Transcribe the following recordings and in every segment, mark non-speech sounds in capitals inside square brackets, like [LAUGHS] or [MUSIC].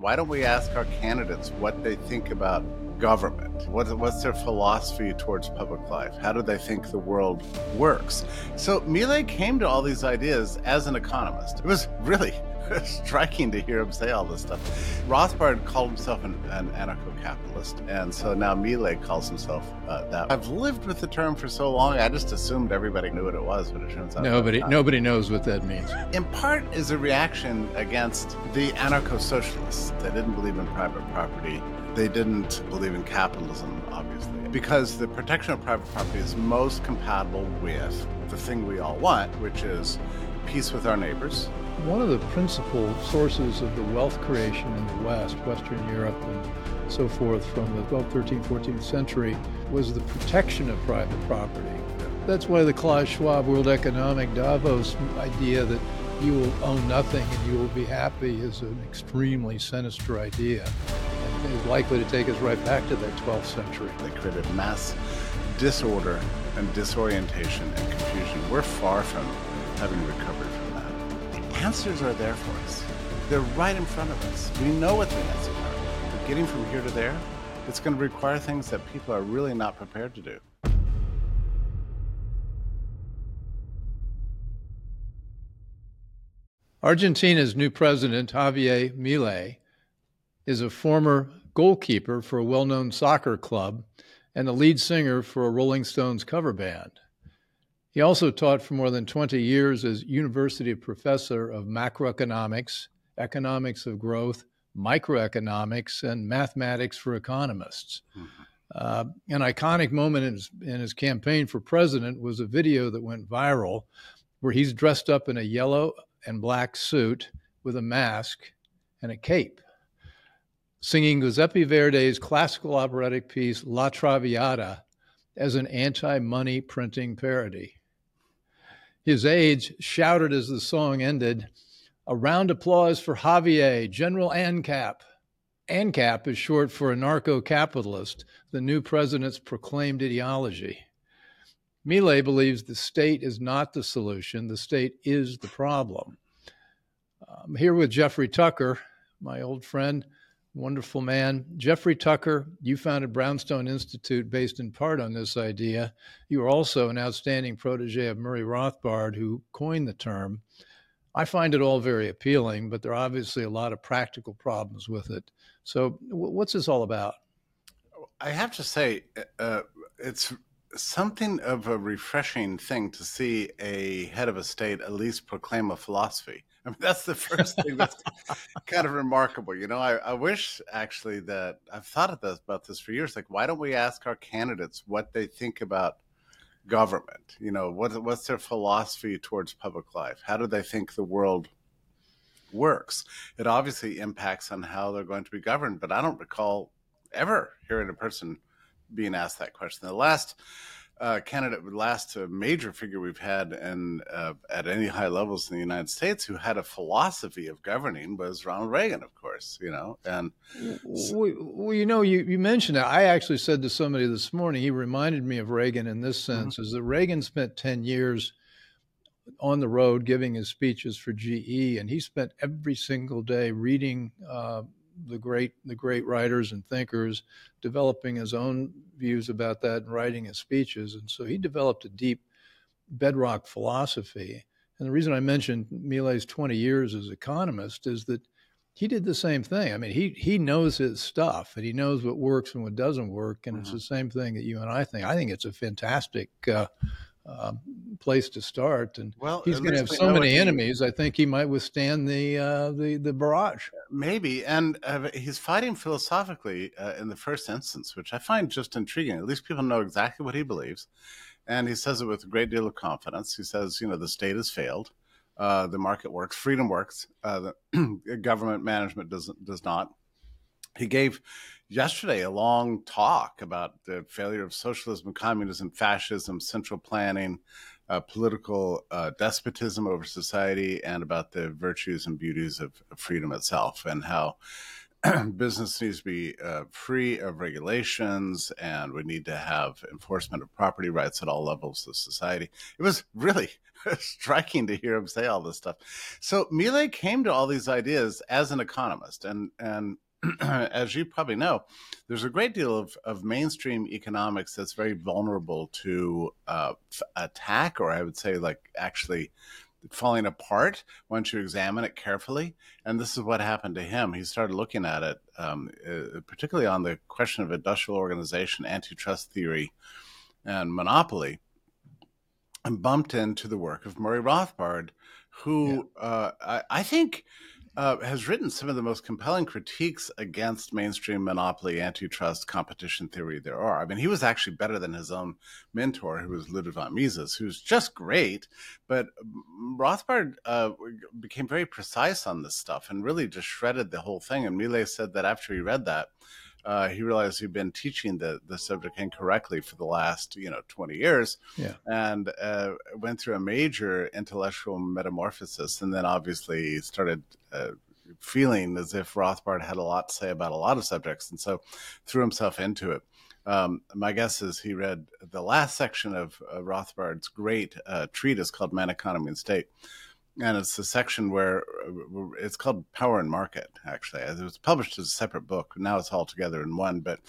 Why don't we ask our candidates what they think about government? What, what's their philosophy towards public life? How do they think the world works? So Milei came to all these ideas as an economist. It was really [LAUGHS] striking to hear him say all this stuff. Rothbard called himself an, an anarcho-capitalist, and so now Milei calls himself uh, that. I've lived with the term for so long, I just assumed everybody knew what it was, but it turns out nobody nobody knows what that means. In part, is a reaction against the anarcho-socialists. They didn't believe in private property. They didn't believe in capitalism, obviously, because the protection of private property is most compatible with the thing we all want, which is peace with our neighbors, one of the principal sources of the wealth creation in the West, Western Europe and so forth from the 12th, 13th, 14th century was the protection of private property. That's why the Klaus Schwab World Economic Davos idea that you will own nothing and you will be happy is an extremely sinister idea is likely to take us right back to that 12th century. They created mass disorder and disorientation and confusion. We're far from having recovered from that. The answers are there for us. They're right in front of us. We know what the answers are. But getting from here to there, it's going to require things that people are really not prepared to do. Argentina's new president, Javier Milei, is a former goalkeeper for a well known soccer club and the lead singer for a Rolling Stones cover band. He also taught for more than 20 years as university professor of macroeconomics, economics of growth, microeconomics, and mathematics for economists. Mm-hmm. Uh, an iconic moment in his, in his campaign for president was a video that went viral where he's dressed up in a yellow and black suit with a mask and a cape, singing Giuseppe Verdi's classical operatic piece La Traviata as an anti money printing parody. His aides shouted as the song ended, a round of applause for Javier, General ANCAP. ANCAP is short for anarcho capitalist, the new president's proclaimed ideology. Milei believes the state is not the solution, the state is the problem. I'm here with Jeffrey Tucker, my old friend, Wonderful man. Jeffrey Tucker, you founded Brownstone Institute based in part on this idea. You are also an outstanding protege of Murray Rothbard, who coined the term. I find it all very appealing, but there are obviously a lot of practical problems with it. So, what's this all about? I have to say, uh, it's something of a refreshing thing to see a head of a state at least proclaim a philosophy. [LAUGHS] I mean, that's the first thing that's kind of remarkable. You know, I, I wish actually that I've thought of this, about this for years. Like, why don't we ask our candidates what they think about government? You know, what, what's their philosophy towards public life? How do they think the world works? It obviously impacts on how they're going to be governed, but I don't recall ever hearing a person being asked that question. The last uh, candidate, last major figure we've had and uh, at any high levels in the United States who had a philosophy of governing was Ronald Reagan, of course, you know. And well, well you know, you, you mentioned that. I actually said to somebody this morning, he reminded me of Reagan in this mm-hmm. sense, mm-hmm. is that Reagan spent 10 years on the road giving his speeches for GE, and he spent every single day reading uh, the great the great writers and thinkers, developing his own views about that and writing his speeches. And so he developed a deep bedrock philosophy. And the reason I mentioned Milei's 20 years as economist is that he did the same thing. I mean, he he knows his stuff and he knows what works and what doesn't work. And mm-hmm. it's the same thing that you and I think. I think it's a fantastic uh, uh, place to start. And well, he's going to have so many enemies. I think he might withstand the uh, the the barrage. Maybe, and uh, he's fighting philosophically uh, in the first instance, which I find just intriguing. At least people know exactly what he believes, and he says it with a great deal of confidence. He says, you know, the state has failed. Uh, the market works, freedom works. Uh, the [CLEARS THROAT] government management doesn't does not. He gave yesterday a long talk about the failure of socialism, communism, fascism, central planning, uh, political uh, despotism over society, and about the virtues and beauties of, freedom itself, and how [CLEARS THROAT] business needs to be uh, free of regulations and we need to have enforcement of property rights at all levels of society. It was really [LAUGHS] striking to hear him say all this stuff. So Milei came to all these ideas as an economist, and and [CLEARS THROAT] as you probably know, there's a great deal of, of mainstream economics that's very vulnerable to uh, attack, or I would say, like actually falling apart once you examine it carefully. And this is what happened to him. He started looking at it, um, uh, particularly on the question of industrial organization, antitrust theory, and monopoly, and bumped into the work of Murray Rothbard, who yeah. uh, I, I, think uh, has written some of the most compelling critiques against mainstream monopoly, antitrust, competition theory there are. I mean, he was actually better than his own mentor, who was Ludwig von Mises, who's just great. But Rothbard uh, became very precise on this stuff and really just shredded the whole thing. And Milei said that after he read that, uh, he realized he'd been teaching the, the subject incorrectly for the last you know 20 years yeah. and uh, went through a major intellectual metamorphosis and then obviously started uh, feeling as if rothbard had a lot to say about a lot of subjects and so threw himself into it um, my guess is he read the last section of rothbard's great uh, treatise called man economy and state and it's a section where uh, it's called Power and Market. Actually, it was published as a separate book. Now it's all together in one, but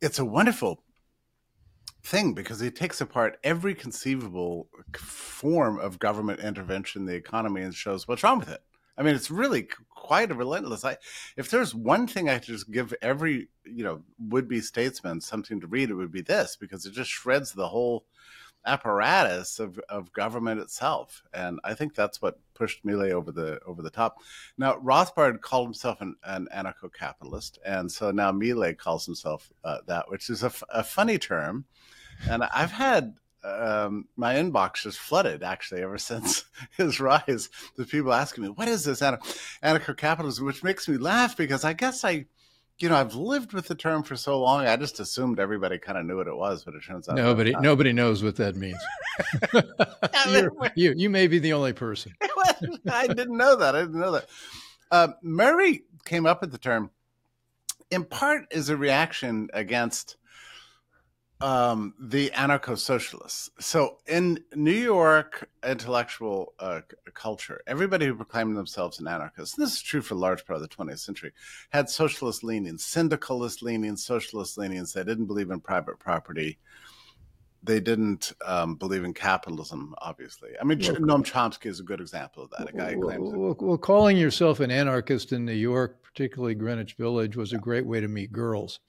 it's a wonderful thing because he takes apart every conceivable form of government intervention in the economy and shows what's wrong with it. I mean, it's really quite a relentless. I, if there's one thing I just give every you know would be statesman something to read, it would be this because it just shreds the whole apparatus of, of government itself. And I think that's what pushed Milei over the over the top. Now Rothbard called himself an, an anarcho-capitalist, and so now Milei calls himself uh, that, which is a, a funny term. And I've had um, my inbox just flooded actually ever [LAUGHS] since his rise. The people asking me, "What is this anarcho-capitalism?" Which makes me laugh because I guess I you know, I've lived with the term for so long. I just assumed everybody kind of knew what it was, but it turns out nobody nobody knows what that means. [LAUGHS] [LAUGHS] you you may be the only person. [LAUGHS] I didn't know that. I didn't know that. Uh, Murray came up with the term in part as a reaction against um, the anarcho socialists. So in New York intellectual uh, culture, everybody who proclaimed themselves an anarchist, and this is true for a large part of the 20th century, had socialist leanings, syndicalist leanings, socialist leanings. They didn't believe in private property. They didn't um, believe in capitalism, obviously. I mean, well, Noam Chomsky is a good example of that. A guy well, claims. Well, well, calling yourself an anarchist in New York, particularly Greenwich Village, was a great way to meet girls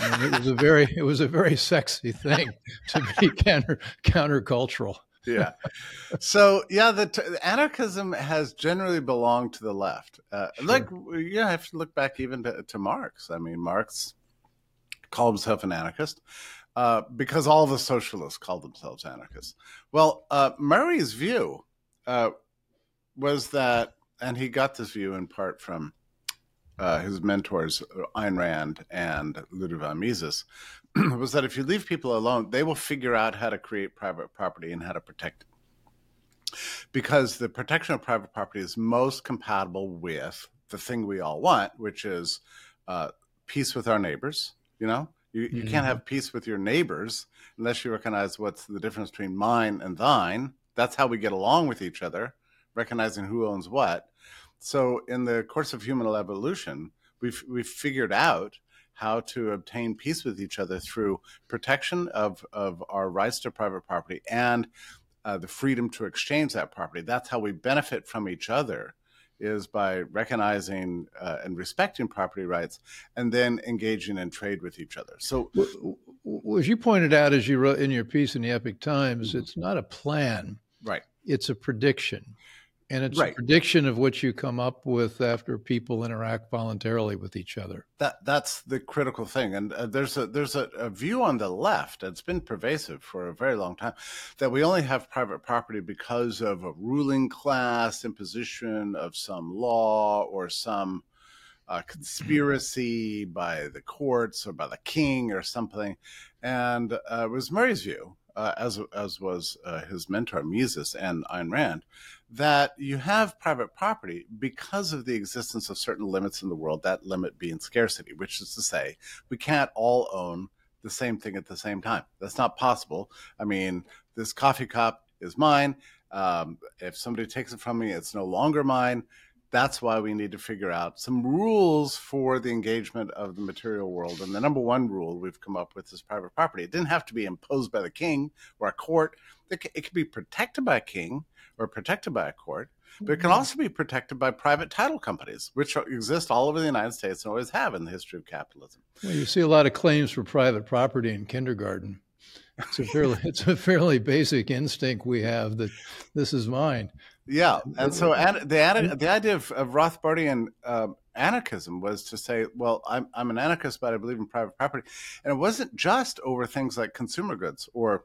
and it was a very it was a very sexy thing to be [LAUGHS] counter countercultural. yeah. So yeah, the t- anarchism has generally belonged to the left. Uh, sure. Like yeah, I have to look back even to, to Marx. I mean, Marx called himself an anarchist. Uh, because all the socialists called themselves anarchists. Well, uh, Murray's view uh, was that, and he got this view in part from uh, his mentors, Ayn Rand and Ludwig von Mises, [CLEARS THROAT] was that if you leave people alone, they will figure out how to create private property and how to protect it. Because the protection of private property is most compatible with the thing we all want, which is uh, peace with our neighbors. You know, you, you mm-hmm. can't have peace with your neighbors unless you recognize what's the difference between mine and thine. That's how we get along with each other, recognizing who owns what. So, in the course of human evolution, we've we've figured out how to obtain peace with each other through protection of of our rights to private property and uh, the freedom to exchange that property. That's how we benefit from each other is by recognizing uh, and respecting property rights and then engaging in trade with each other. So, well, as you pointed out, as you wrote in your piece in the Epoch Times, mm-hmm. it's not a plan. Right. It's a prediction. And it's right. a prediction of what you come up with after people interact voluntarily with each other. That that's the critical thing. And uh, there's a there's a, a, view on the left that's been pervasive for a very long time that we only have private property because of a ruling class imposition of some law or some uh, conspiracy by the courts or by the king or something. And uh, it was Murray's view uh, as as was uh, his mentor Mises and Ayn Rand, that you have private property because of the existence of certain limits in the world. That limit being scarcity, which is to say, we can't all own the same thing at the same time. That's not possible. I mean, this coffee cup is mine. Um, if somebody takes it from me, it's no longer mine. That's why we need to figure out some rules for the engagement of the material world. And the number one rule we've come up with is private property. It didn't have to be imposed by the king or a court. It could be protected by a king or protected by a court, but it can mm-hmm. also be protected by private title companies, which exist all over the United States and always have in the history of capitalism. Well, you see a lot of claims for private property in kindergarten. It's a fairly [LAUGHS] it's a fairly basic instinct we have that this is mine. Yeah, and so the the idea of, of Rothbardian uh, anarchism was to say, well, I'm I'm an anarchist, but I believe in private property, and it wasn't just over things like consumer goods or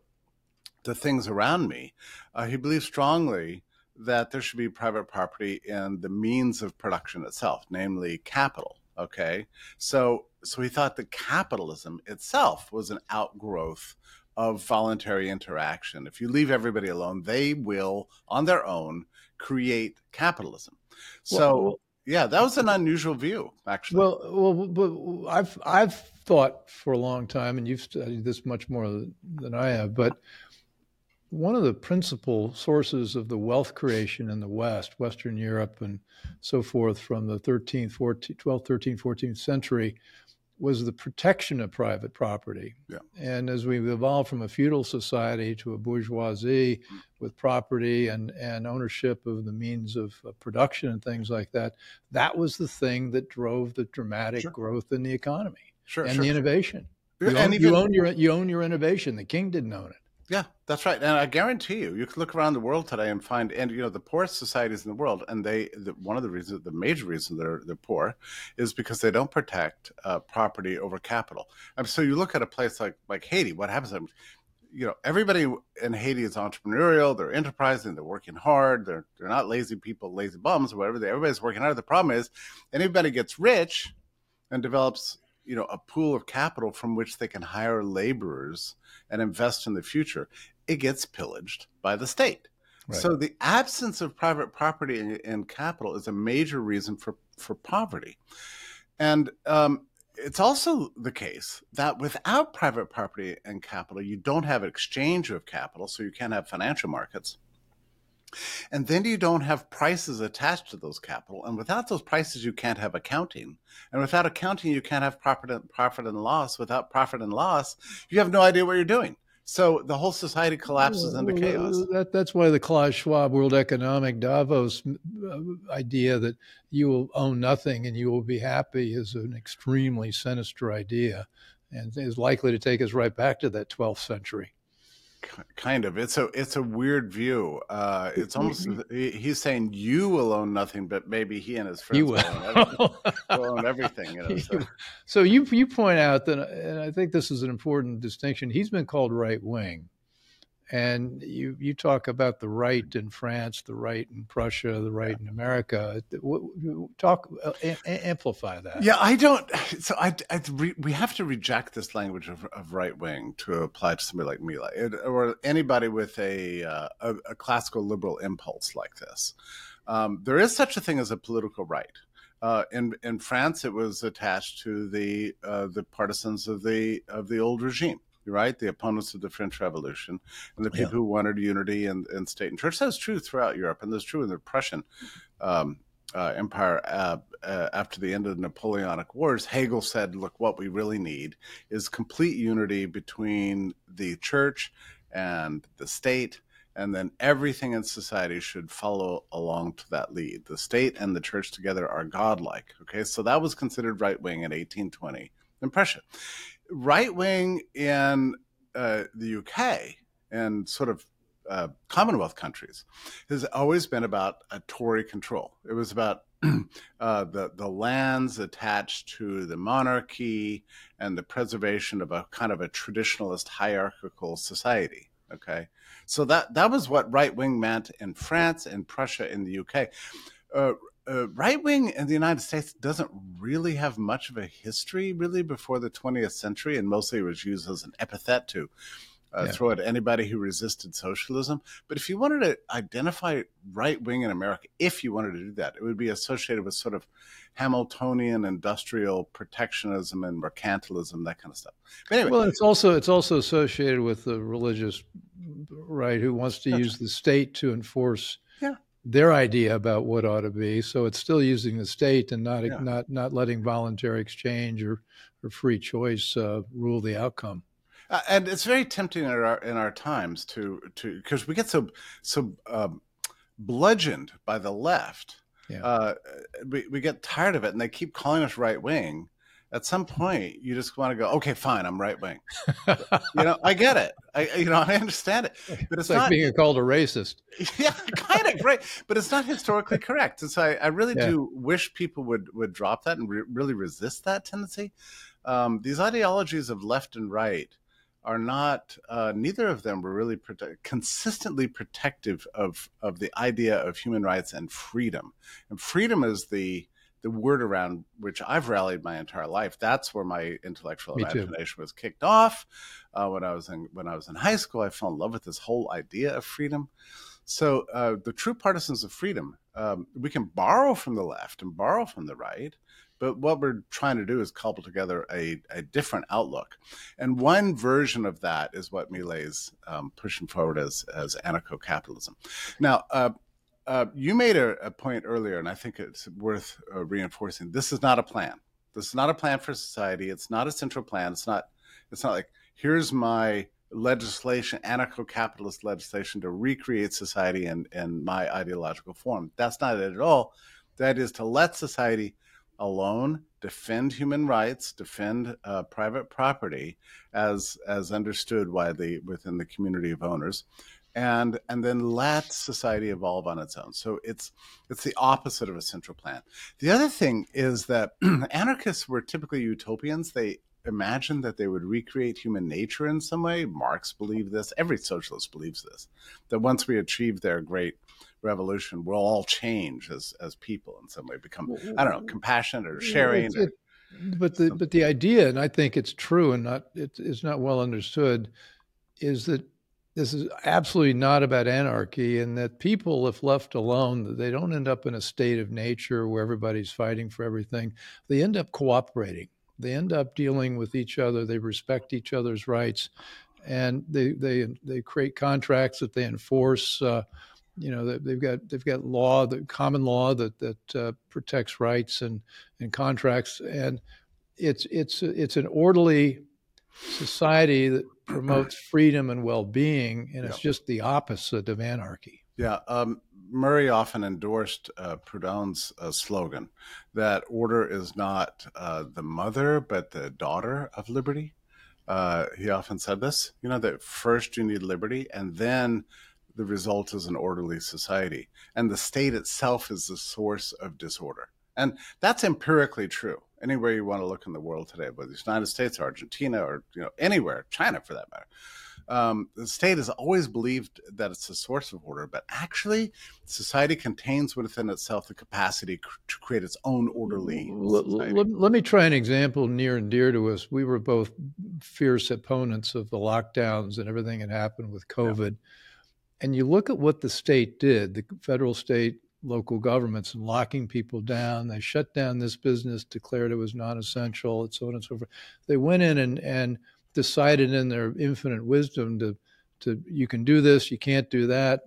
the things around me. Uh, he believed strongly that there should be private property in the means of production itself, namely capital. Okay, so so he thought that capitalism itself was an outgrowth of voluntary interaction. If you leave everybody alone, they will, on their own, create capitalism. So, well, yeah, that was an unusual view, actually. Well, well, but I've I've thought for a long time, and you've studied this much more than I have, but one of the principal sources of the wealth creation in the West, Western Europe, and so forth, from the 13th, 14th, 12th, 13th, 14th century was the protection of private property. Yeah. And as we've evolved from a feudal society to a bourgeoisie mm-hmm. with property and, and ownership of the means of, of, production and things like that, that was the thing that drove the dramatic sure. growth in the economy sure, and sure, the innovation. You, own, even, you, own your, you own your innovation. The king didn't own it. Yeah, that's right. And I guarantee you, you can look around the world today and find, and you know, the poorest societies in the world, and they, the, one of the reasons, the major reason they're they're poor, is because they don't protect uh, property over capital. And so you look at a place like like Haiti. What happens? You know, everybody in Haiti is entrepreneurial. They're enterprising. They're working hard. They're they're not lazy people, lazy bums, or whatever. Everybody's working hard. The problem is, anybody gets rich and develops you know a pool of capital from which they can hire laborers and invest in the future it gets pillaged by the state. Right. so the absence of private property and, and, capital is a major reason for for poverty. And um, it's also the case that without private property and capital you don't have an exchange of capital so you can't have financial markets and then you don't have prices attached to those capital. And without those prices, you can't have accounting. And without accounting, you can't have profit and, profit and loss. Without profit and loss, you have no idea what you're doing. So the whole society collapses into chaos. That, that's why the Klaus Schwab World Economic Davos uh, idea that you will own nothing and you will be happy is an extremely sinister idea and is likely to take us right back to that 12th century kind of it's a it's a weird view uh it's almost he's saying you will own nothing but maybe he and his friends will. Will, own [LAUGHS] will own everything you know, so. so you you point out that and i think this is an important distinction he's been called right wing and you you talk about the right in France, the right in Prussia, the right in America. Talk uh, amplify that. Yeah, I don't. [LAUGHS] So I, I we have to reject this language of, of right wing to apply to somebody like Milei it, or anybody with a, uh, a, a classical liberal impulse like this. Um, there is such a thing as a political right. Uh, in in France, it was attached to the uh, the partisans of the of the old regime right? The opponents of the French Revolution and the people yeah. who wanted unity and, in state and church. That's true throughout Europe, and that's true in the Prussian um, uh, Empire uh, uh, after the end of the Napoleonic Wars. Hegel said, "Look, what we really need is complete unity between the church and the state." And then everything in society should follow along to that lead. The state and the church together are godlike. Okay, so that was considered right wing in 1820 in Prussia right wing in uh, the UK and sort of uh, Commonwealth countries has always been about a Tory control. It was about [CLEARS THROAT] uh, the the lands attached to the monarchy and the preservation of a kind of a traditionalist hierarchical society. Okay, so that that was what right wing meant in France, in Prussia, in the UK. Uh, right wing in the United States doesn't really have much of a history, really, before the 20th century, and mostly it was used as an epithet to uh, yeah. throw at anybody who resisted socialism. But if you wanted to identify right wing in America, if you wanted to do that, it would be associated with sort of Hamiltonian industrial protectionism and mercantilism, that kind of stuff. But anyway, well, it's also it's also associated with the religious right who wants to use the state to enforce. Their idea about what ought to be, so it's still using the state and not yeah. not not letting voluntary exchange or, or free choice uh, rule the outcome. Uh, and it's very tempting in our in our times to to because we get so so um, bludgeoned by the left. Yeah. Uh, we we get tired of it, and they keep calling us right wing. At some point, you just want to go, okay, fine, I'm right wing. [LAUGHS] you know, I get it. I you know I understand it, but it's, it's like not, being called a racist. [LAUGHS] Yeah, kind of great, but it's not historically correct. And so I, I really yeah. do wish people would would drop that and re- really resist that tendency. Um, these ideologies of left and right are not uh, neither of them were really consistently protective of of the idea of human rights and freedom. And freedom is the the word around which I've rallied my entire life. That's where my intellectual Me imagination too. was kicked off. Uh, when I was in when I was in high school, I fell in love with this whole idea of freedom. So uh, the true partisans of freedom, um, we can borrow from the left and borrow from the right, but what we're trying to do is cobble together a, a different outlook. And one version of that is what Milei's um, pushing forward as, as anarcho capitalism. Now, uh, uh, you made a, a, point earlier, and I think it's worth uh, reinforcing. This is not a plan. This is not a plan for society. It's not a central plan. It's not. It's not like here's my legislation, anarcho-capitalist legislation to recreate society in, in my ideological form. That's not it at all. That is to let society alone defend human rights, defend uh, private property as as understood widely within the community of owners, and and then let society evolve on its own. So it's it's the opposite of a central plan. The other thing is that [CLEARS THROAT] anarchists were typically utopians. They imagined that they would recreate human nature in some way. Marx believed this. Every socialist believes this. That once we achieve their great revolution, we'll all change as as people in some way, become I don't know, compassionate or sharing. It, but the something. but the idea, and I think it's true, and not it's not well understood, is that this is absolutely not about anarchy, and that people, if left alone, they don't end up in a state of nature where everybody's fighting for everything. They end up cooperating. They end up dealing with each other. They respect each other's rights, and they they they create contracts that they enforce. Uh, you know they've got they've got law, the common law that that uh, protects rights and and contracts, and it's it's it's an orderly society that promotes [CLEARS THROAT] freedom and well-being, and it's just the opposite of anarchy. Yeah, um, Murray often endorsed uh, Proudhon's uh, slogan that order is not uh, the mother but the daughter of liberty. Uh, he often said this, you know, that first you need liberty, and then the result is an orderly society. And the state itself is the source of disorder. And that's empirically true. Anywhere you want to look in the world today, whether it's the United States or Argentina or you know anywhere, China for that matter, um, the state has always believed that it's a source of order, but actually, society contains within itself the capacity to create its own orderly. Let, let, let, me try an example near and dear to us. We were both fierce opponents of the lockdowns and everything that happened with COVID. Yeah and you look at what the state did, the federal, state, local governments, and locking people down. They shut down this business, declared it was non-essential, and so on and so forth. They went in and, and decided in their infinite wisdom to, to you can do this, you can't do that,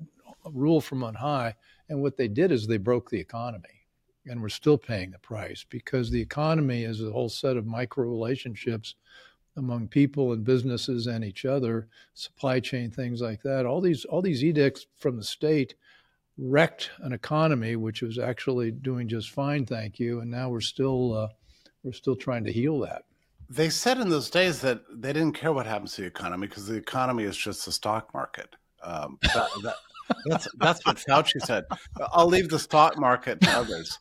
rule from on high. And what they did is they broke the economy, and we're still paying the price because the economy is a whole set of micro relationships among people and businesses and each other, supply chain things like that. All these all these edicts from the state wrecked an economy which was actually doing just fine, thank you, and now we're still uh, we're still trying to heal that. They said in those days that they didn't care what happens to the economy because the economy is just the stock market. Um, that, that, that's that's what Fauci said. I'll leave the stock market to others.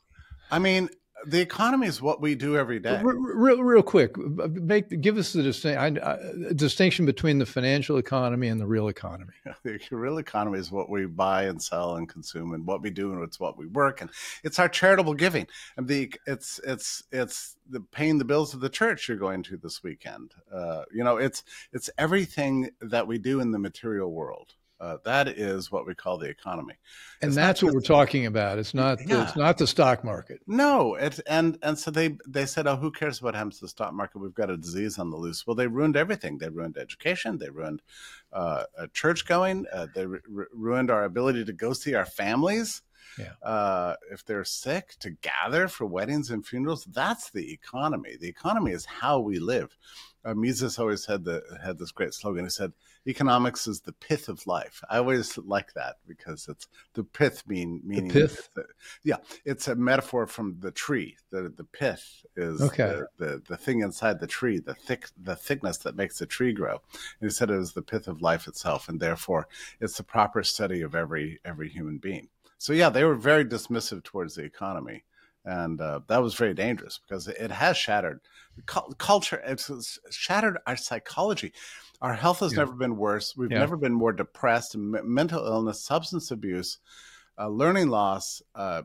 I mean, The economy is what we do every day. Real, real quick, make give us the distinction, distinction between the financial economy and the real economy. [LAUGHS] The real economy is what we buy and sell and consume, and what we do, and it's what we work, and it's our charitable giving. And the it's it's it's the paying the bills of the church you're going to this weekend. Uh, you know, it's it's everything that we do in the material world. Uh, that is what we call the economy, and it's that's what we're talking about. It's not yeah. it's not the stock market. No, it and and so they they said, oh, who cares what happens to the stock market? We've got a disease on the loose. Well, they ruined everything. They ruined education. They ruined uh, church going. Uh, they ruined our ability to go see our families. Yeah. Uh, if they're sick, to gather for weddings and funerals. That's the economy. The economy is how we live. Uh, Mises always had the had this great slogan. He said, economics is the pith of life. I always like that because it's the pith mean meaning the pith. The, yeah, it's a metaphor from the tree. The the pith is okay. the, the, the thing inside the tree, the thick the thickness that makes the tree grow. And he said it was the pith of life itself, and therefore it's the proper study of every every human being. So yeah, they were very dismissive towards the economy and uh, that was very dangerous because it has shattered culture. It's shattered our psychology. Our health has yeah. never been worse. We've yeah. never been more depressed. Mental illness, substance abuse, uh, learning loss, uh,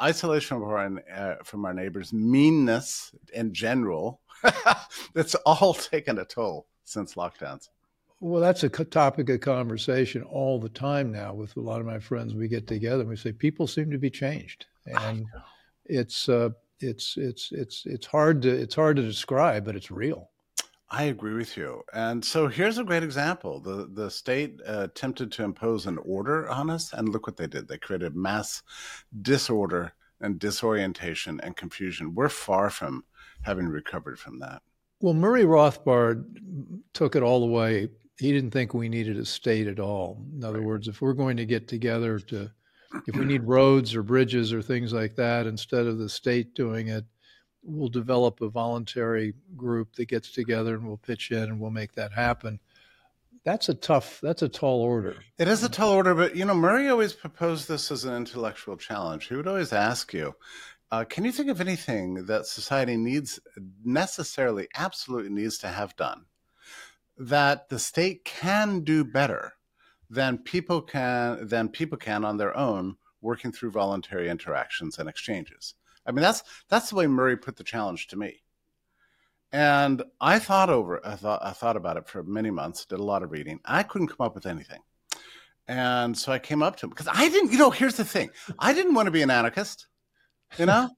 isolation from our, uh, from our neighbors, meanness in general. [LAUGHS] it's all [LAUGHS] taken a toll since lockdowns. Well, that's a topic of conversation all the time now with a lot of my friends. We get together and we say people seem to be changed, and it's uh, it's it's it's it's hard to it's hard to describe, but it's real. I agree with you. And so here's a great example. The the state uh, attempted to impose an order on us, and look what they did. They created mass disorder and disorientation and confusion. We're far from having recovered from that. Well, Murray Rothbard took it all the way. He didn't think we needed a state at all. In other right. words, if we're going to get together to, if we need roads or bridges or things like that, instead of the state doing it, we'll develop a voluntary group that gets together and we'll pitch in and we'll make that happen. That's a tough, that's a tall order. It is a tall order, but you know, Murray always proposed this as an intellectual challenge. He would always ask you, uh, can you think of anything that society needs, necessarily, absolutely needs to have done that the state can do better than people can than people can on their own, working through voluntary interactions and exchanges? I mean, that's that's the way Murray put the challenge to me. And I thought over, I thought, I thought about it for many months. Did a lot of reading. I couldn't come up with anything, and so I came up to him because I didn't. You know, here's the thing: I didn't want to be an anarchist. You know.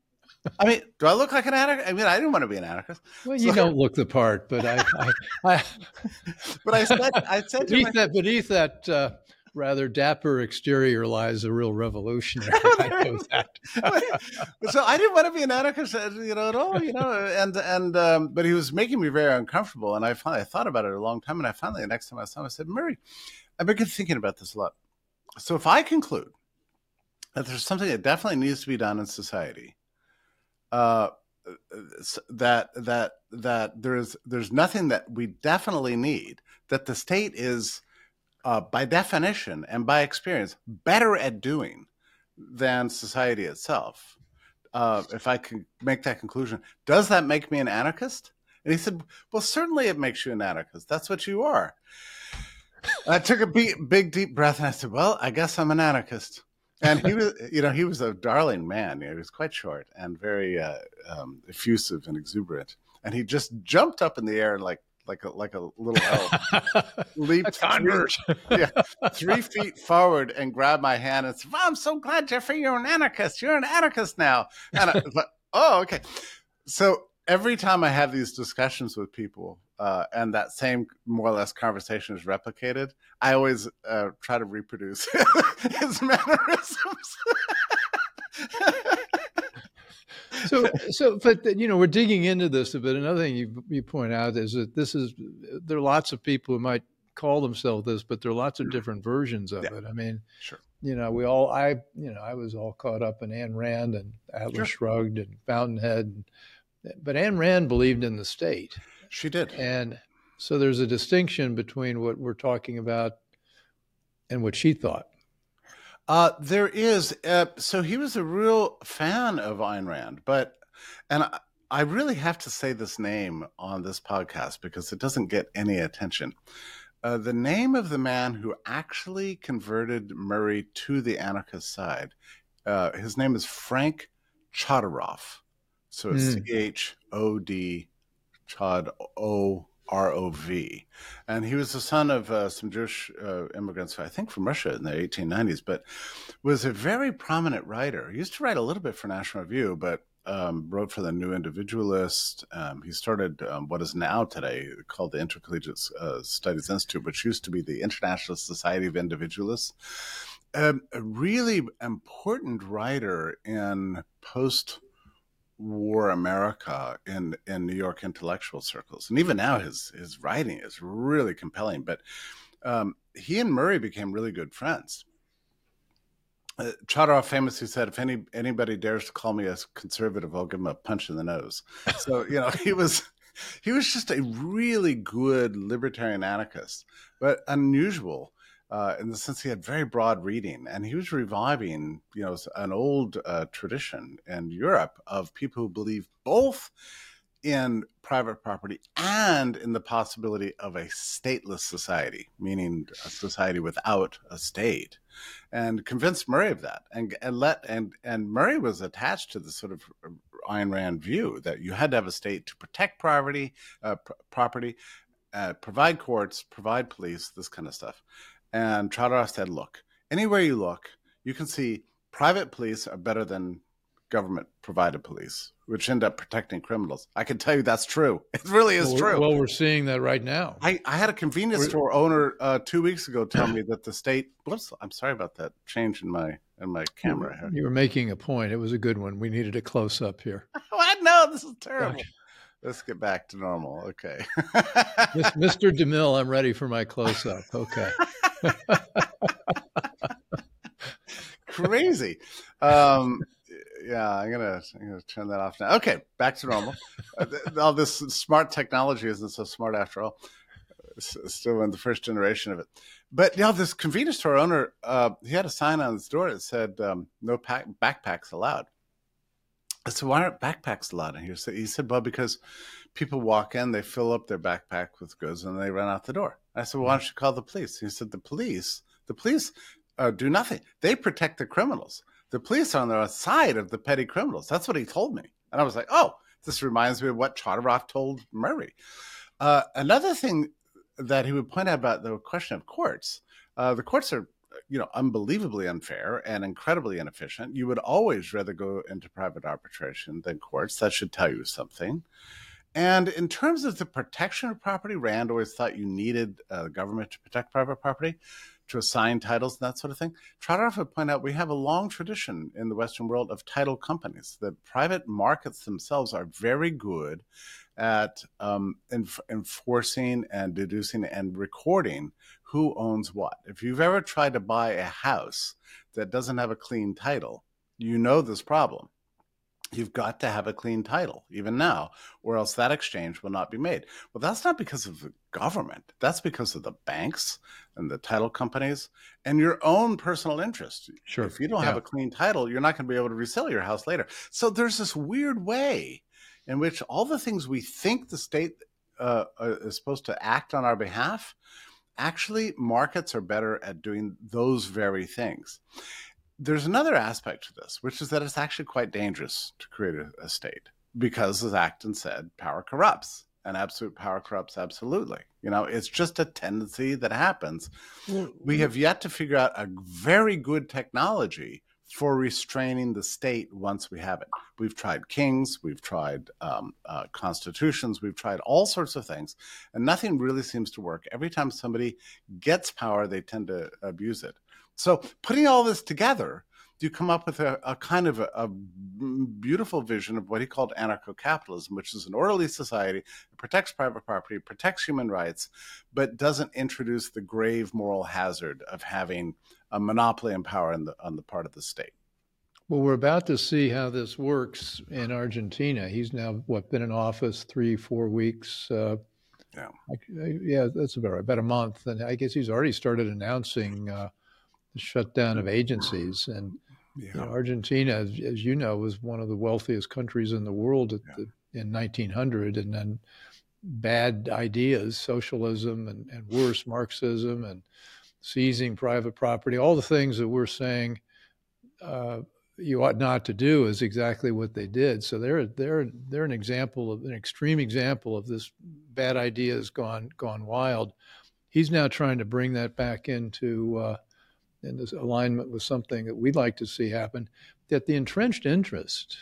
I mean, [LAUGHS] do I look like an anarchist? I mean, I didn't want to be an anarchist. Well, you so, don't look the part, but I, I, I [LAUGHS] but I said, I said beneath that, beneath that uh, rather dapper exterior lies a real revolutionary. [LAUGHS] I know that. so I didn't want to be an anarchist, uh, you know, at all, you know, and and um, but he was making me very uncomfortable, and I finally I thought about it a long time, and I finally the next time I saw him, I said, Murray, I've been thinking about this a lot. So if I conclude that there's something that definitely needs to be done in society, uh, that that that there's there's nothing that we definitely need that the state is uh, by definition and by experience, better at doing than society itself. Uh, if I can make that conclusion, does that make me an anarchist? And he said, Well, certainly it makes you an anarchist. That's what you are. I took a big, big, deep breath and I said, Well, I guess I'm an anarchist. And he [LAUGHS] was, you know, he was a darling man. You know, he was quite short and very uh, um, effusive and exuberant. And he just jumped up in the air like like a like a little elf, [LAUGHS] leaped three, [LAUGHS] yeah, three feet forward and grabbed my hand and said, well, "I'm so glad, Jeffrey, you're an anarchist. You're an anarchist now." And I was like, "Oh, okay." So every time I have these discussions with people, uh, and that same more or less conversation is replicated, I always uh, try to reproduce [LAUGHS] his mannerisms. [LAUGHS] So so but you know we're digging into this a bit. Another thing you, you point out is that this is there are lots of people who might call themselves this but there are lots of different versions of yeah. it. I mean sure. you know we all i you know i was all caught up in Ayn Rand and atlas sure. shrugged and fountainhead but Ayn Rand believed in the state she did and so there's a distinction between what we're talking about and what she thought uh, there is. Uh, so he was a real fan of Ayn Rand, but And I, I really have to say this name on this podcast because it doesn't get any attention. Uh, the name of the man who actually converted Murray to the anarchist side, uh, his name is Frank Chodorov. So it's C H O D Chod O R O V. And he was the son of uh, some Jewish uh, immigrants, I think from Russia in the 1890s, but was a very prominent writer. He used to write a little bit for National Review, but um, wrote for the New Individualist. Um, he started um, what is now today called the Intercollegiate uh, Studies Institute, which used to be the International Society of Individualists. Um, a really important writer in post war America in in New York intellectual circles, and even now his his writing is really compelling. But um, he and Murray became really good friends. Uh, Chodorov famously said, "If any anybody dares to call me a conservative, I'll give him a punch in the nose." So you know [LAUGHS] he was he was just a really good libertarian anarchist, but unusual uh, in the sense he had very broad reading, and he was reviving, you know, an old uh, tradition in Europe of people who believe both in private property and in the possibility of a stateless society, meaning a society without a state, and convinced Murray of that, and and let and and Murray was attached to the sort of Ayn Rand view that you had to have a state to protect property, uh, pr- property, uh, provide courts, provide police, this kind of stuff. And Chodorov said, look, anywhere you look, you can see private police are better than government provided police, which end up protecting criminals. I can tell you that's true. [LAUGHS] It really is well, true. Well, we're seeing that right now. I, I had a convenience we're, store owner uh, two weeks ago tell me that the state. Whoops, I'm sorry about that change in my in my camera. Here. You were making a point. It was a good one. We needed a close up here. [LAUGHS] what? No, this is terrible. Let's get back to normal. Okay. Mr. DeMille, I'm ready for my close up. Okay. Crazy. Um, yeah, I'm gonna, I'm gonna turn that off now. Okay, back to normal. Uh, all this smart technology isn't so smart after all. It's still in the first generation of it. But you know, this convenience store owner, uh, he had a sign on his door that said um, "No pack- backpacks allowed." I said, "Why aren't backpacks allowed in here?" So he said, "Well, because people walk in, they fill up their backpack with goods, and they run out the door." I said, well, why don't you call the police? He said, the police, the police uh, do nothing. They protect the criminals. The police are on the side of the petty criminals. That's what he told me. And I was like, oh, this reminds me of what Chodorov told Murray. Uh, another thing that he would point out about the question of courts, uh, the courts are, you know, unbelievably unfair and incredibly inefficient. You would always rather go into private arbitration than courts. That should tell you something. And in terms of the protection of property, Rand always thought you needed uh, government to protect private property, to assign titles and that sort of thing. Chodorov would point out we have a long tradition in the Western world of title companies. The private markets themselves are very good at um, enf- enforcing and deducing and recording who owns what. If you've ever tried to buy a house that doesn't have a clean title, you know this problem. You've got to have a clean title even now or else that exchange will not be made. Well that's not because of the government. That's because of the banks and the title companies and your own personal interest. Sure. If you don't yeah. have a clean title you're not going to be able to resell your house later. So there's this weird way in which all the things we think the state uh, uh is supposed to act on our behalf actually markets are better at doing those very things there's another aspect to this, which is that it's actually quite dangerous to create a, a state because, as Acton said, power corrupts and absolute power corrupts absolutely. You know, it's just a tendency that happens. Mm, we mm. have yet to figure out a very good technology for restraining the state once we have it. We've tried kings, we've tried um, uh, constitutions, we've tried all sorts of things, and nothing really seems to work. Every time somebody gets power, they tend to abuse it. So putting all this together, you come up with a, a kind of a, a, beautiful vision of what he called anarcho-capitalism, which is an orderly society that protects private property, protects human rights, but doesn't introduce the grave moral hazard of having a monopoly and power the, on the part of the state. Well, we're about to see how this works in Argentina. He's now what been in office three, four weeks. Uh, yeah, I, yeah, that's about about a month, and I guess he's already started announcing. Uh, the shutdown of agencies. And Yeah. You know, Argentina, as, as, you know, was one of the wealthiest countries in the world yeah. the, in 1900, and then bad ideas, socialism and, and worse, Marxism and seizing private property, all the things that we're saying uh, you ought not to do is exactly what they did. So they're they're they're an example of an extreme example of this bad idea has gone gone wild. He's now trying to bring that back into uh, in this alignment with something that we'd like to see happen. That the entrenched interest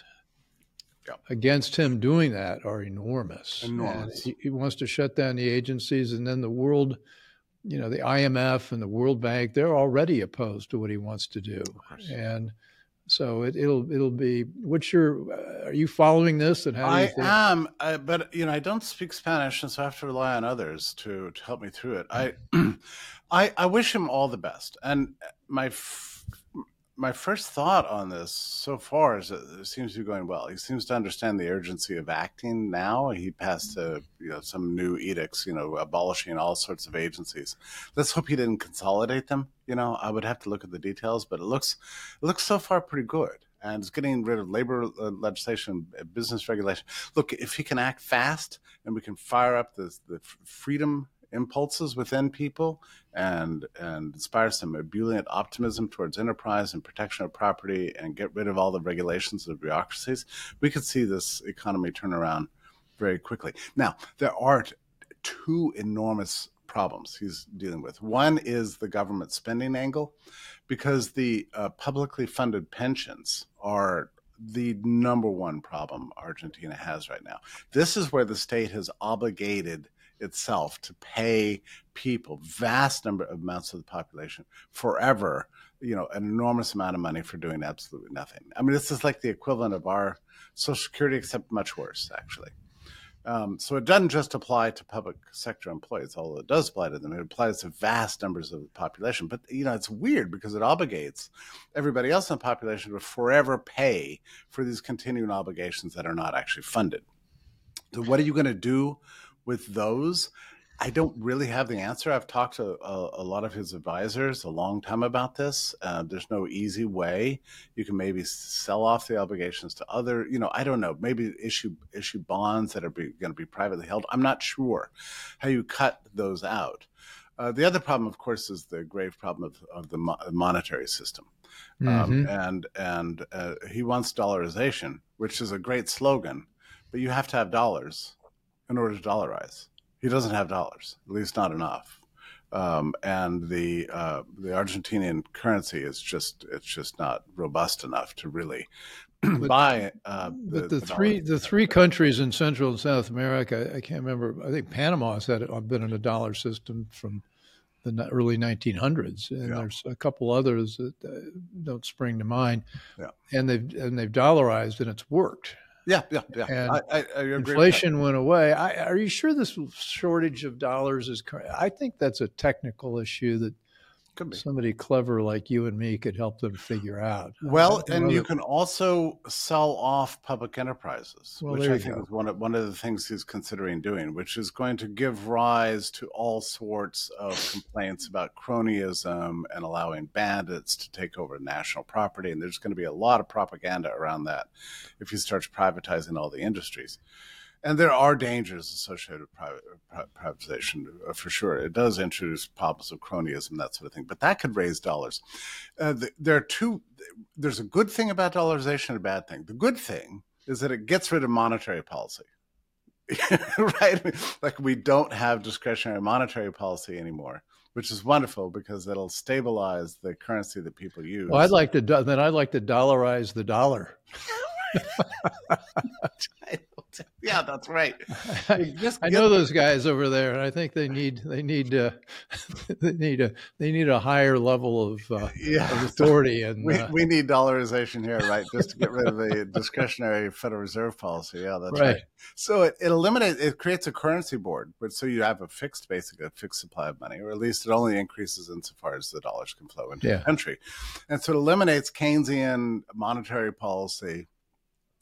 yeah. against him doing that are enormous. Enormous. He, he, wants to shut down the agencies, and then the world, you know, the IMF and the World Bank, they're already opposed to what he wants to do. And so it, will it'll be. What's your? Uh, are you following this? And how do I think- am, I, but you know, I don't speak Spanish, and so I have to rely on others to to help me through it. I, [CLEARS THROAT] I, I wish him all the best, and my. F- my first thought on this so far is that it seems to be going well. He seems to understand the urgency of acting now. He passed a, you know some new edicts, you know, abolishing all sorts of agencies. Let's hope he didn't consolidate them. You know, I would have to look at the details, but it looks it looks so far pretty good. And it's getting rid of labor uh, legislation, uh, business regulation. Look, if he can act fast and we can fire up the the freedom impulses within people and and inspire some ebullient optimism towards enterprise and protection of property and get rid of all the regulations of bureaucracies, we could see this economy turn around very quickly. Now, there are two enormous problems he's dealing with. One is the government spending angle, because the uh, publicly funded pensions are the number one problem Argentina has right now. This is where the state has obligated itself to pay people, vast number of amounts of the population, forever, you know, an enormous amount of money for doing absolutely nothing. I mean, this is like the equivalent of our Social Security, except much worse, actually. Um, so it doesn't just apply to public sector employees, although it does apply to them. It applies to vast numbers of the population. But you know, it's weird because it obligates everybody else in the population to forever pay for these continuing obligations that are not actually funded. So what are you going to do with those, I don't really have the answer. I've talked to a, a lot of his advisors a long time about this. Uh, there's no easy way. You can maybe sell off the obligations to other, you know, I don't know, maybe issue issue bonds that are going to be privately held. I'm not sure how you cut those out. Uh, the other problem, of course, is the grave problem of, of the mo- monetary system. Um, mm-hmm. Um, and and uh, he wants dollarization, which is a great slogan, but you have to have dollars in order to dollarize. He doesn't have dollars, at least not enough. Um, and the uh, the Argentinian currency is just it's just not robust enough to really but, buy. Uh, the, but the, the three the three countries in Central and South America, I can't remember. I think Panama has had been in a dollar system from the early 1900s, and yeah. there's a couple others that uh, don't spring to mind. Yeah. And they've and they've dollarized, and it's worked. Yeah, yeah, yeah. And I, I, I inflation went away. I, are you sure this shortage of dollars is? I think that's a technical issue that somebody clever like you and me could help them figure out. Well, and you can also sell off public enterprises, well, which I think go. is one of one of the things he's considering doing, which is going to give rise to all sorts of complaints about cronyism and allowing bandits to take over national property. And there's going to be a lot of propaganda around that if he starts privatizing all the industries and there are dangers associated with private, privatization uh, for sure. It does introduce problems of cronyism, that sort of thing, but that could raise dollars. Uh, the, there are two. There's a good thing about dollarization and a bad thing. The good thing is that it gets rid of monetary policy. [LAUGHS] right? Like we don't have discretionary monetary policy anymore, which is wonderful because it'll stabilize the currency that people use. Well, I'd like to then I'd like to dollarize the dollar. [LAUGHS] [LAUGHS] [LAUGHS] yeah, that's right. [LAUGHS] I know those guys over there, and I think they need they need uh, [LAUGHS] they need a they need a higher level of, uh, yeah. of authority. And we, uh, we need dollarization here, right? Just to get rid of the discretionary Federal Reserve policy. Yeah, that's right. right. So it, it eliminates it creates a currency board, but so you have a fixed, basically a fixed supply of money, or at least it only increases insofar as the dollars can flow into yeah. the country, and so it eliminates Keynesian monetary policy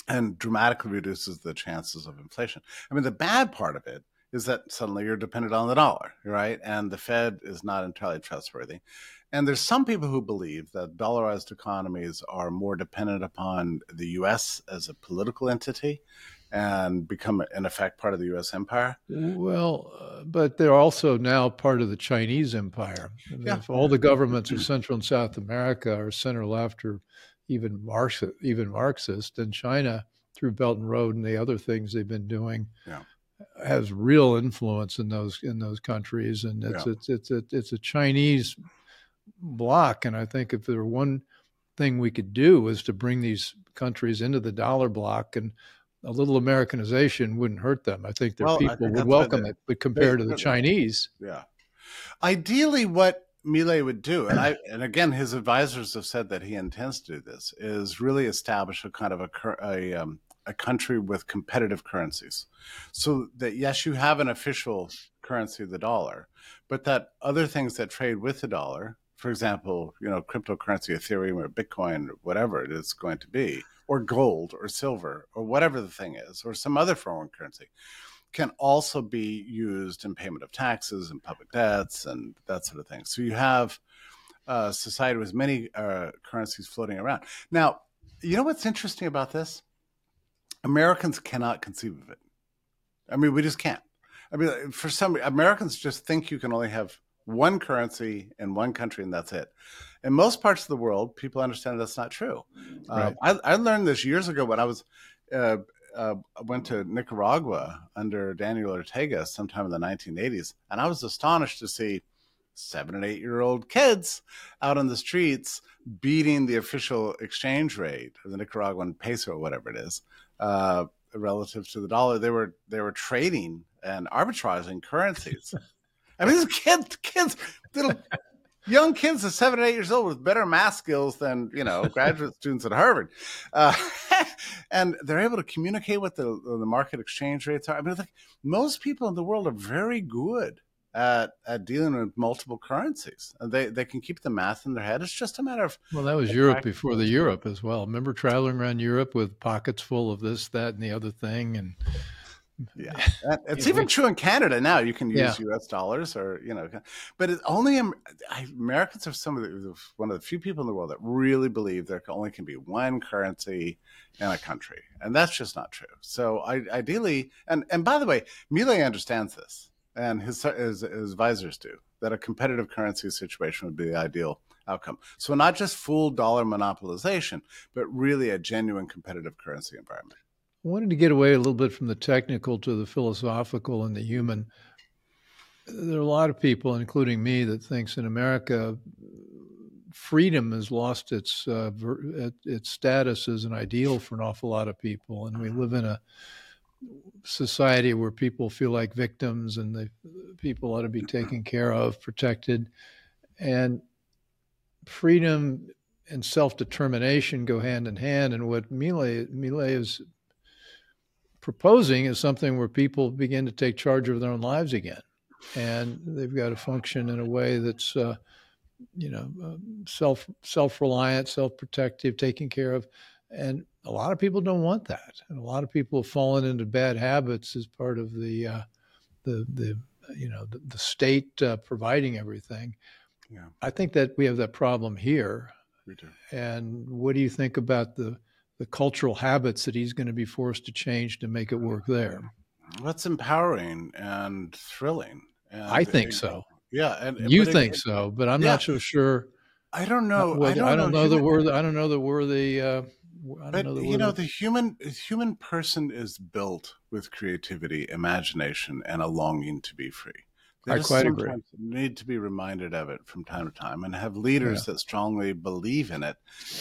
and dramatically reduces the chances of inflation. I mean, the bad part of it is that suddenly you're dependent on the dollar, right? And the Fed is not entirely trustworthy. And there's some people who believe that dollarized economies are more dependent upon the US as a political entity and become, in effect, part of the US empire. Well, uh, but they're also now part of the Chinese empire. I mean, yeah. all the governments of Central and South America are center left or even Marxist, even Marxist, and China through Belt and Road and the other things they've been doing yeah. has real influence in those in those countries, and it's yeah. it's it's a, it's a Chinese block. And I think if there were one thing we could do is to bring these countries into the dollar block and a little Americanization wouldn't hurt them. I think their well, people would welcome it, but compared to the [LAUGHS] Chinese, yeah. Ideally, what Milei would do, and I and again, his advisors have said that he intends to do this, is really establish a kind of a a, um, a country with competitive currencies, so that yes, you have an official currency, the dollar, but that other things that trade with the dollar, for example, you know, cryptocurrency, Ethereum or Bitcoin, or whatever it is going to be, or gold or silver or whatever the thing is, or some other foreign currency, can also be used in payment of taxes and public debts and that sort of thing. So you have a society with many uh, currencies floating around. Now, you know what's interesting about this? Americans cannot conceive of it. I mean, we just can't. I mean, for some Americans just think you can only have one currency in one country and that's it. In most parts of the world, people understand that's not true. Uh, right. Uh, I, I, learned this years ago when I was uh, uh, went to Nicaragua under Daniel Ortega sometime in the 1980s, and I was astonished to see seven and eight year old kids out on the streets beating the official exchange rate, of the Nicaraguan peso, or whatever it is, uh, relative to the dollar. They were they were trading and arbitraging currencies. I mean, these kids, kids, little young kids of seven and eight years old with better math skills than you know [LAUGHS] graduate students at Harvard, uh, [LAUGHS] and they're able to communicate what the the market exchange rates are. I mean, like most people in the world are very good at at dealing with multiple currencies. They they can keep the math in their head. It's just a matter of well, that was Europe before the Europe as well. Remember traveling around Europe with pockets full of this, that, and the other thing, and yeah, it's even true in Canada now. You can use yeah. U.S. dollars, or you know, but it's only Americans are some of the one of the few people in the world that really believe there only can be one currency in a country, and that's just not true. So, I, ideally, and and by the way, Milei understands this, and his, his his advisors do that a competitive currency situation would be the ideal outcome. So, not just full dollar monopolization, but really a genuine competitive currency environment. I wanted to get away a little bit from the technical to the philosophical and the human. There are a lot of people, including me, that thinks in America freedom has lost its uh, its status as an ideal for an awful lot of people, and we live in a society where people feel like victims and the people ought to be taken care of, protected, and freedom and self determination go hand in hand. And what Milei Milei is proposing is something where people begin to take charge of their own lives again, and they've got to function in a way that's, uh, you know, uh, self self reliant, self protective, taken care of, and a lot of people don't want that, and a lot of people have fallen into bad habits as part of the uh, the the you know the, the state uh, providing everything. Yeah. I think that we have that problem here. And what do you think about the the cultural habits that he's going to be forced to change to make it work there. That's empowering and thrilling. And I think so. Yeah, and you think it, so, but I'm yeah. not so sure. I don't know. I don't, I don't know, know that we're. I don't know the. Uh, but know you know, the, the human human person is built with creativity, imagination, and a longing to be free. They I quite agree. Need to be reminded of it from time to time, and have leaders yeah. that strongly believe in it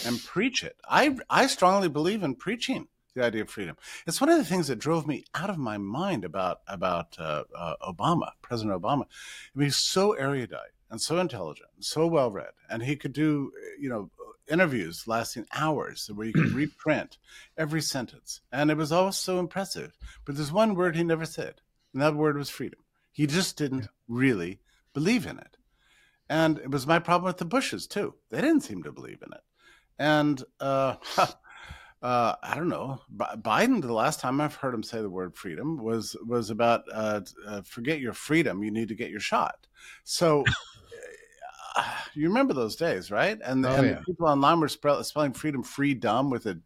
and preach it. I I strongly believe in preaching the idea of freedom. It's one of the things that drove me out of my mind about about uh, uh, Obama, President Obama. I mean, he's so erudite and so intelligent, and so well read, and he could do you know interviews lasting hours where you could [CLEARS THROAT] reprint every sentence, and it was all so impressive. But there's one word he never said, and that word was freedom. He just didn't yeah. really believe in it. And it was my problem with the Bushes, too. They didn't seem to believe in it. And uh, [LAUGHS] uh, I don't know. Biden, the last time I've heard him say the word freedom was was about uh, uh, forget your freedom. You need to get your shot. So [LAUGHS] you remember those days, right? And, oh, and yeah. people online were spelling freedom free dumb with a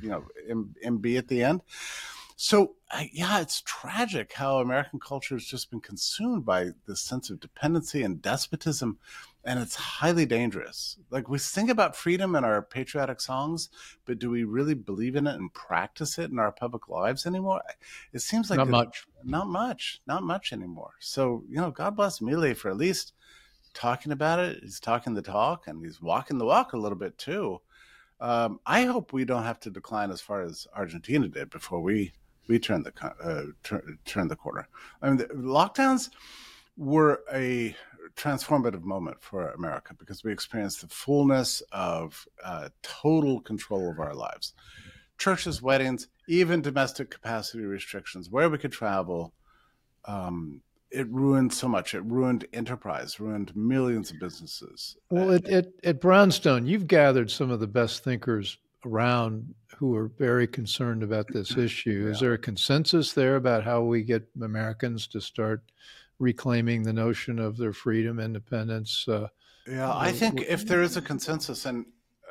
you know MB at the end. So yeah, it's tragic how American culture has just been consumed by this sense of dependency and despotism, and it's highly dangerous. Like we sing about freedom in our patriotic songs, but do we really believe in it and practice it in our public lives anymore? It seems like not much, not much, not much anymore. So you know, God bless Milei for at least talking about it. He's talking the talk, and he's walking the walk a little bit too. Um, I hope we don't have to decline as far as Argentina did before we we turned the uh, turn, turned the corner. I mean, lockdowns were a transformative moment for America because we experienced the fullness of uh, total control of our lives. Churches, weddings, even domestic capacity restrictions, where we could travel. Um, it ruined so much. It ruined enterprise, ruined millions of businesses. Well, at, at Brownstone, you've gathered some of the best thinkers around who are very concerned about this [CLEARS THROAT] issue. Yeah. Is there a consensus there about how we get Americans to start reclaiming the notion of their freedom, independence? Uh, yeah, I think if there is a consensus, and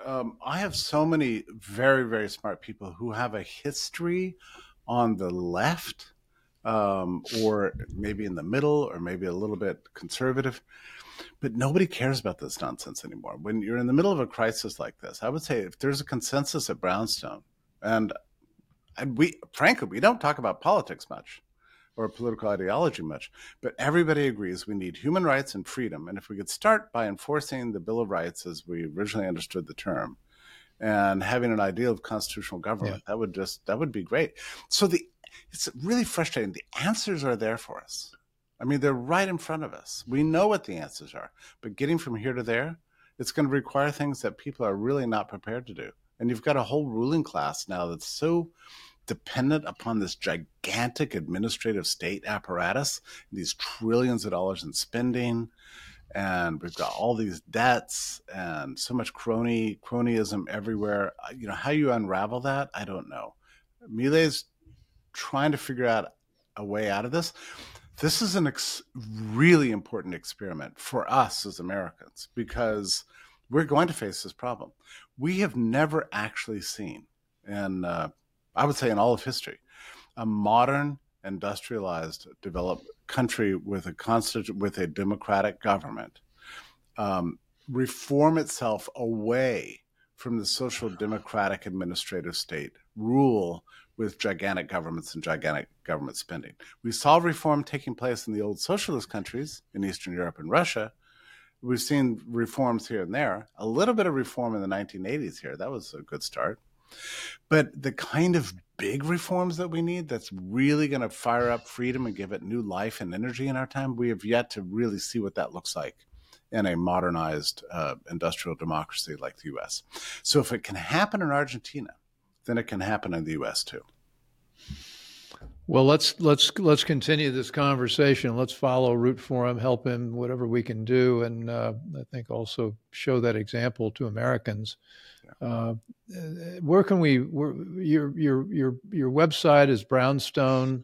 um, I have so many very, very smart people who have a history on the left, um, or maybe in the middle, or maybe a little bit conservative but nobody cares about this nonsense anymore. When you're in the middle of a crisis like this, I would say if there's a consensus at Brownstone, and and we frankly we don't talk about politics much or political ideology much, but everybody agrees we need human rights and freedom. And if we could start by enforcing the Bill of Rights as we originally understood the term, and having an ideal of constitutional government, yeah. that would just that would be great. So the it's really frustrating. The answers are there for us. I mean, they're right in front of us. We know what the answers are, but getting from here to there, it's going to require things that people are really not prepared to do. And you've got a whole ruling class now that's so dependent upon this gigantic administrative state apparatus, these trillions of dollars in spending, and we've got all these debts and so much crony cronyism everywhere. Uh, you know how you unravel that? I don't know. Milei's trying to figure out a way out of this this is an ex- really important experiment for us as Americans because we're going to face this problem. We have never actually seen, and uh, I would say in all of history, a modern industrialized developed country with a constant with a democratic government um, reform itself away from the social democratic administrative state rule with gigantic governments and gigantic government spending. We saw reform taking place in the old socialist countries in Eastern Europe and Russia. We've seen reforms here and there, a little bit of reform in the 1980s here. That was a good start. But the kind of big reforms that we need that's really going to fire up freedom and give it new life and energy in our time, we have yet to really see what that looks like in a modernized uh, industrial democracy like the US. So if it can happen in Argentina, then it can happen in the U.S. too. Well, let's let's let's continue this conversation. Let's follow Root for him, help him whatever we can do, and uh, I think also show that example to Americans. Uh, where can we? Where, your your your your website is Brownstone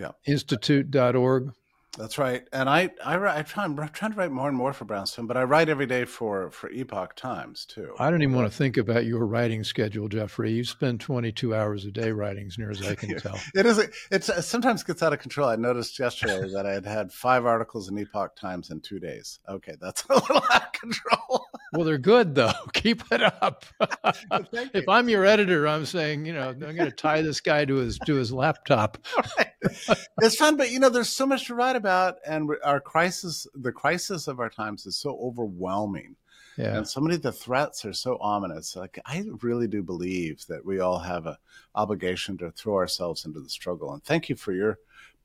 yeah. Institute.org. That's right. And I, I, I try, I'm trying to write more and more for Brownstone, but I write every day for, for Epoch Times too. I don't even want to think about your writing schedule, Jeffrey. You spend 22 hours a day writing, as near as I can tell. it is. It's uh, it sometimes gets out of control. I noticed yesterday that I had had five articles in Epoch Times in two days. Okay, that's [LAUGHS] a little out of control. well, they're good though. [LAUGHS] Keep it up. if I'm your editor, I'm saying, you know, I'm going to tie this guy to his to his laptop. [LAUGHS] Right. It's fun, but you know, there's so much to write about, and our crisis, the crisis of our times, is so overwhelming. Yeah. And so many of the threats are so ominous. Like I really do believe that we all have a obligation to throw ourselves into the struggle. And thank you for your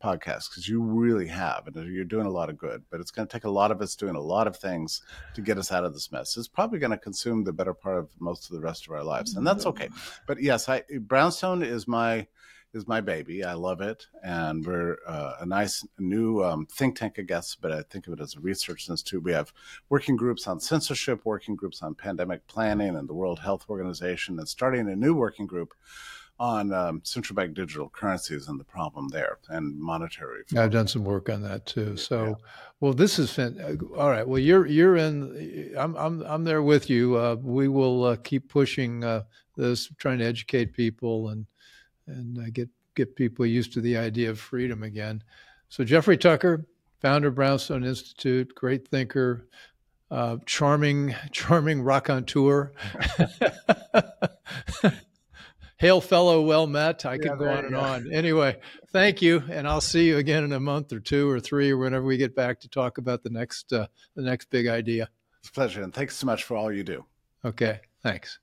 podcast because you really have, and you're doing a lot of good. But it's going to take a lot of us doing a lot of things to get us out of this mess. It's probably going to consume the better part of most of the rest of our lives, and that's okay. Mm-hmm. But yes, I, Brownstone is my is my baby. I love it, and we're uh, a nice new um, think tank, I guess. But I think of it as a research institute. We have working groups on censorship, working groups on pandemic planning, and the World Health Organization, and starting a new working group on um, central bank digital currencies and the problem there and monetary. I've done some work on that too. So, yeah. well, this is fin- uh, all right. Well, you're you're in. I'm I'm I'm there with you. Uh, we will uh, keep pushing uh, this, trying to educate people and and uh, get get people used to the idea of freedom again. So Jeffrey Tucker, founder of Brownstone Institute, great thinker, uh, charming, [LAUGHS] charming raconteur. [LAUGHS] Hail fellow, well met. I yeah, can go on and on. Anyway, thank you, and I'll see you again in a month or two or three or whenever we get back to talk about the next uh, the next big idea. It's a pleasure, and thanks so much for all you do. Okay, thanks.